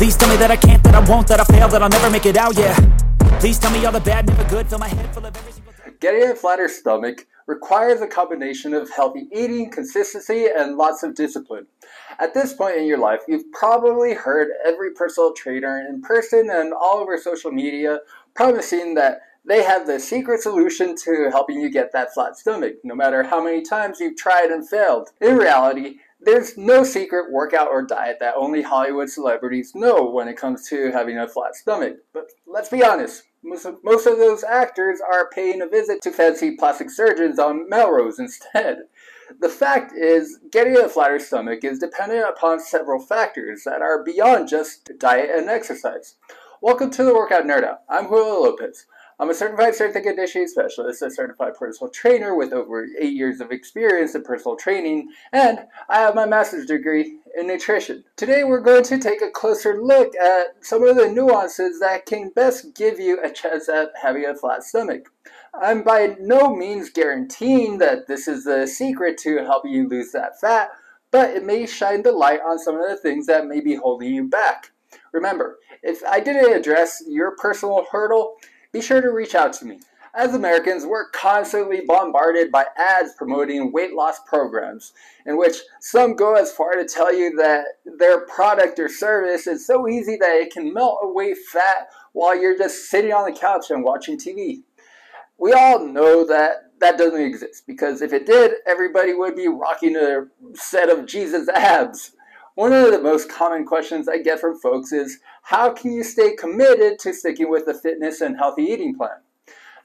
Please tell me that I can't, that I won't, that I fail, that I'll never make it out, yeah. Please tell me all the bad, never good, fill my head full of every single Getting a flatter stomach requires a combination of healthy eating, consistency, and lots of discipline. At this point in your life, you've probably heard every personal trainer in person and all over social media promising that they have the secret solution to helping you get that flat stomach, no matter how many times you've tried and failed. In reality, there's no secret workout or diet that only Hollywood celebrities know when it comes to having a flat stomach. But let's be honest, most of, most of those actors are paying a visit to fancy plastic surgeons on Melrose instead. The fact is, getting a flatter stomach is dependent upon several factors that are beyond just diet and exercise. Welcome to the Workout Nerd Out. I'm Julio Lopez. I'm a certified conditioning specialist, a certified personal trainer with over eight years of experience in personal training, and I have my master's degree in nutrition. Today, we're going to take a closer look at some of the nuances that can best give you a chance at having a flat stomach. I'm by no means guaranteeing that this is the secret to helping you lose that fat, but it may shine the light on some of the things that may be holding you back. Remember, if I didn't address your personal hurdle, be sure to reach out to me. As Americans, we're constantly bombarded by ads promoting weight loss programs, in which some go as far to tell you that their product or service is so easy that it can melt away fat while you're just sitting on the couch and watching TV. We all know that that doesn't exist because if it did, everybody would be rocking a set of Jesus abs. One of the most common questions I get from folks is how can you stay committed to sticking with the fitness and healthy eating plan?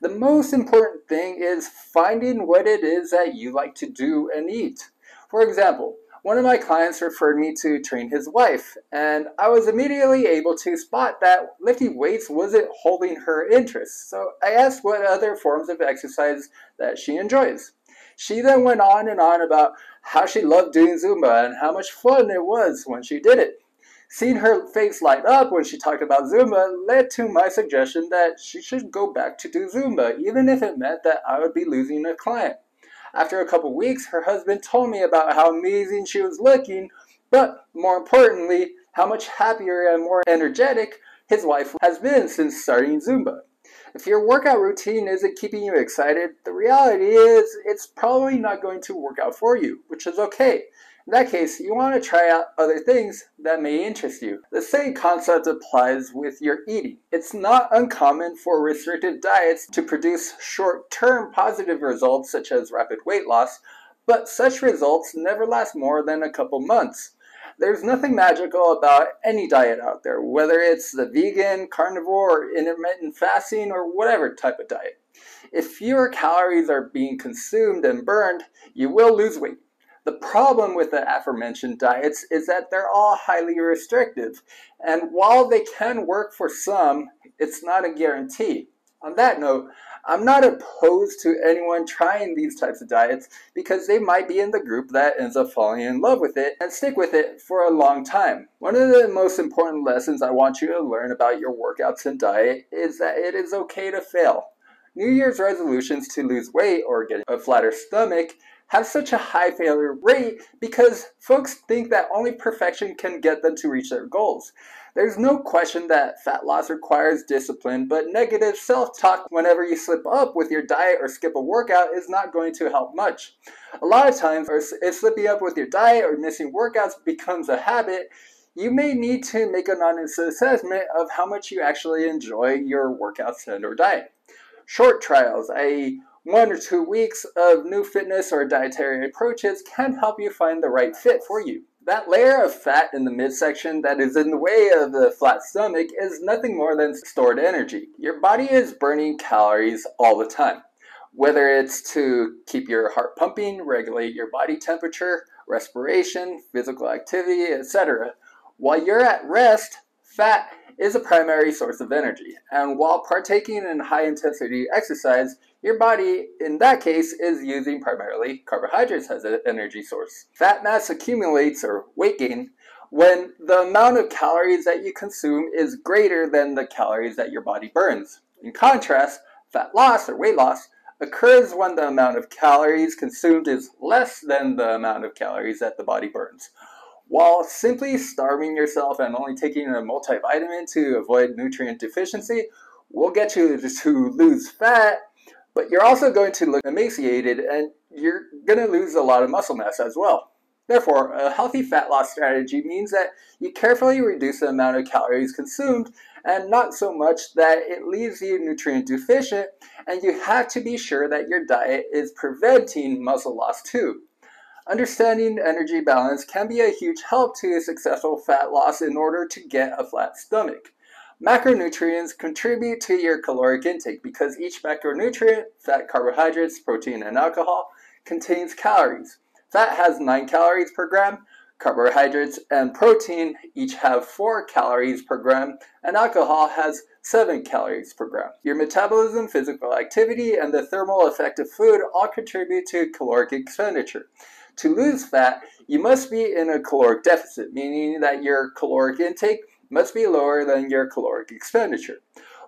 The most important thing is finding what it is that you like to do and eat. For example, one of my clients referred me to train his wife, and I was immediately able to spot that lifting weights wasn't holding her interest. So I asked what other forms of exercise that she enjoys. She then went on and on about how she loved doing Zumba and how much fun it was when she did it. Seeing her face light up when she talked about Zumba led to my suggestion that she should go back to do Zumba, even if it meant that I would be losing a client. After a couple weeks, her husband told me about how amazing she was looking, but more importantly, how much happier and more energetic his wife has been since starting Zumba. If your workout routine isn't keeping you excited, the reality is it's probably not going to work out for you, which is okay. In that case, you want to try out other things that may interest you. The same concept applies with your eating. It's not uncommon for restrictive diets to produce short term positive results, such as rapid weight loss, but such results never last more than a couple months. There's nothing magical about any diet out there, whether it's the vegan, carnivore, or intermittent fasting, or whatever type of diet. If fewer calories are being consumed and burned, you will lose weight. The problem with the aforementioned diets is that they're all highly restrictive, and while they can work for some, it's not a guarantee. On that note, I'm not opposed to anyone trying these types of diets because they might be in the group that ends up falling in love with it and stick with it for a long time. One of the most important lessons I want you to learn about your workouts and diet is that it is okay to fail. New Year's resolutions to lose weight or get a flatter stomach have such a high failure rate because folks think that only perfection can get them to reach their goals. There's no question that fat loss requires discipline, but negative self talk whenever you slip up with your diet or skip a workout is not going to help much. A lot of times, if slipping up with your diet or missing workouts becomes a habit, you may need to make an honest assessment of how much you actually enjoy your workouts and or diet. Short trials, i.e., one or two weeks of new fitness or dietary approaches can help you find the right fit for you. That layer of fat in the midsection that is in the way of the flat stomach is nothing more than stored energy. Your body is burning calories all the time, whether it's to keep your heart pumping, regulate your body temperature, respiration, physical activity, etc. While you're at rest, fat is a primary source of energy. And while partaking in high intensity exercise, your body, in that case, is using primarily carbohydrates as an energy source. Fat mass accumulates, or weight gain, when the amount of calories that you consume is greater than the calories that your body burns. In contrast, fat loss, or weight loss, occurs when the amount of calories consumed is less than the amount of calories that the body burns. While simply starving yourself and only taking a multivitamin to avoid nutrient deficiency will get you to lose fat, but you're also going to look emaciated and you're going to lose a lot of muscle mass as well. Therefore, a healthy fat loss strategy means that you carefully reduce the amount of calories consumed and not so much that it leaves you nutrient deficient, and you have to be sure that your diet is preventing muscle loss too. Understanding energy balance can be a huge help to successful fat loss in order to get a flat stomach. Macronutrients contribute to your caloric intake because each macronutrient, fat, carbohydrates, protein, and alcohol, contains calories. Fat has 9 calories per gram, carbohydrates and protein each have 4 calories per gram, and alcohol has 7 calories per gram. Your metabolism, physical activity, and the thermal effect of food all contribute to caloric expenditure. To lose fat, you must be in a caloric deficit, meaning that your caloric intake must be lower than your caloric expenditure.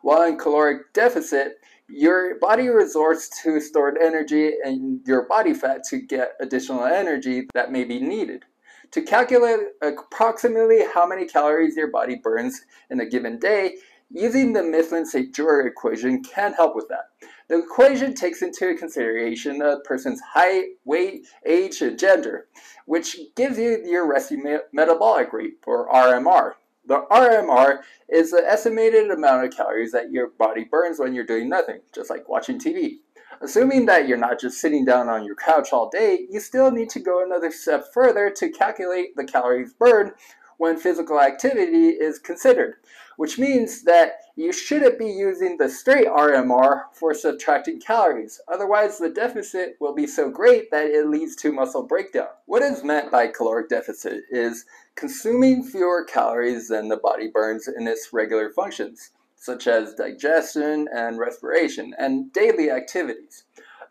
While in caloric deficit, your body resorts to stored energy and your body fat to get additional energy that may be needed. To calculate approximately how many calories your body burns in a given day, using the Mifflin-St. equation can help with that. The equation takes into consideration a person's height, weight, age, and gender, which gives you your resting metabolic rate, or RMR. The RMR is the estimated amount of calories that your body burns when you're doing nothing, just like watching TV. Assuming that you're not just sitting down on your couch all day, you still need to go another step further to calculate the calories burned when physical activity is considered, which means that you shouldn't be using the straight RMR for subtracting calories. Otherwise, the deficit will be so great that it leads to muscle breakdown. What is meant by caloric deficit is consuming fewer calories than the body burns in its regular functions, such as digestion and respiration, and daily activities.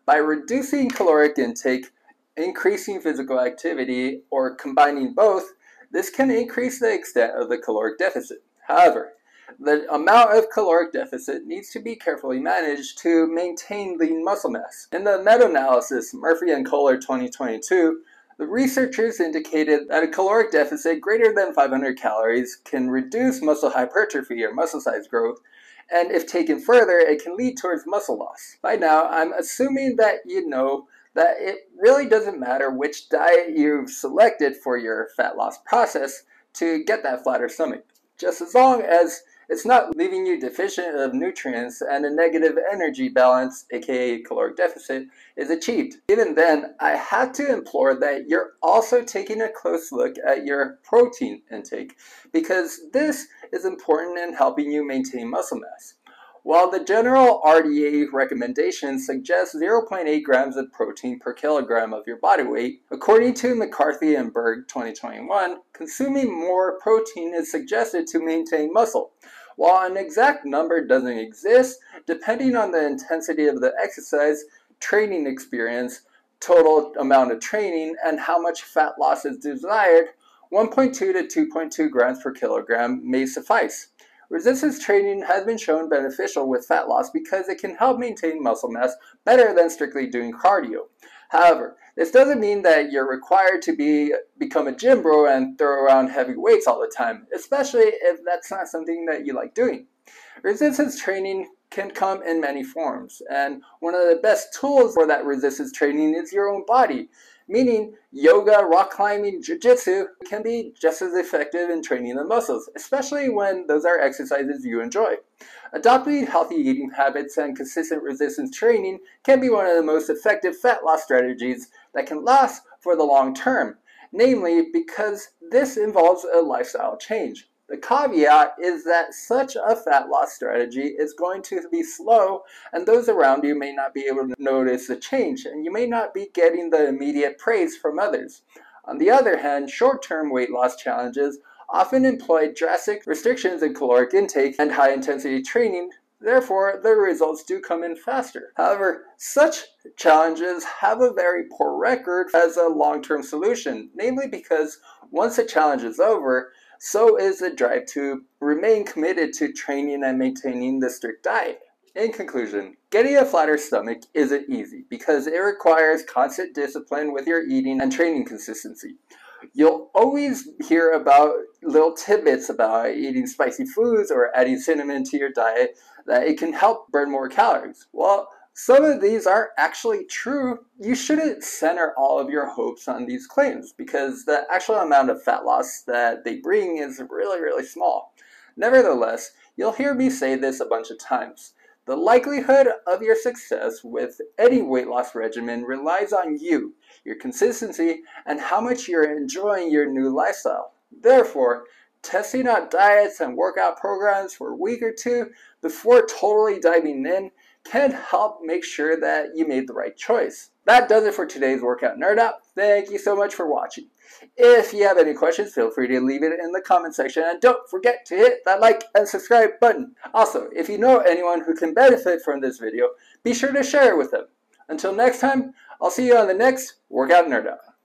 By reducing caloric intake, increasing physical activity, or combining both, this can increase the extent of the caloric deficit. However, the amount of caloric deficit needs to be carefully managed to maintain lean muscle mass. In the meta-analysis Murphy and Koehler 2022, the researchers indicated that a caloric deficit greater than 500 calories can reduce muscle hypertrophy or muscle size growth, and if taken further, it can lead towards muscle loss. By now, I'm assuming that you know that it really doesn't matter which diet you've selected for your fat loss process to get that flatter stomach, just as long as it's not leaving you deficient of nutrients and a negative energy balance, aka caloric deficit, is achieved. Even then, I have to implore that you're also taking a close look at your protein intake because this is important in helping you maintain muscle mass. While the general RDA recommendation suggests 0.8 grams of protein per kilogram of your body weight, according to McCarthy and Berg 2021, consuming more protein is suggested to maintain muscle. While an exact number doesn't exist, depending on the intensity of the exercise, training experience, total amount of training, and how much fat loss is desired, 1.2 to 2.2 grams per kilogram may suffice. Resistance training has been shown beneficial with fat loss because it can help maintain muscle mass better than strictly doing cardio. However, this doesn't mean that you're required to be become a gym bro and throw around heavy weights all the time, especially if that's not something that you like doing. Resistance training can come in many forms, and one of the best tools for that resistance training is your own body meaning yoga, rock climbing, jiu-jitsu can be just as effective in training the muscles, especially when those are exercises you enjoy. Adopting healthy eating habits and consistent resistance training can be one of the most effective fat loss strategies that can last for the long term, namely because this involves a lifestyle change. The caveat is that such a fat loss strategy is going to be slow, and those around you may not be able to notice the change, and you may not be getting the immediate praise from others. On the other hand, short term weight loss challenges often employ drastic restrictions in caloric intake and high intensity training. Therefore, the results do come in faster. However, such challenges have a very poor record as a long term solution, namely because once the challenge is over, so is the drive to remain committed to training and maintaining the strict diet. In conclusion, getting a flatter stomach isn't easy because it requires constant discipline with your eating and training consistency. You'll always hear about little tidbits about eating spicy foods or adding cinnamon to your diet that it can help burn more calories. Well, some of these are actually true. You shouldn't center all of your hopes on these claims because the actual amount of fat loss that they bring is really, really small. Nevertheless, you'll hear me say this a bunch of times. The likelihood of your success with any weight loss regimen relies on you, your consistency, and how much you're enjoying your new lifestyle. Therefore, testing out diets and workout programs for a week or two before totally diving in can help make sure that you made the right choice. That does it for today's Workout Nerd Out. Thank you so much for watching. If you have any questions, feel free to leave it in the comment section and don't forget to hit that like and subscribe button. Also, if you know anyone who can benefit from this video, be sure to share it with them. Until next time, I'll see you on the next Workout Nerd Out.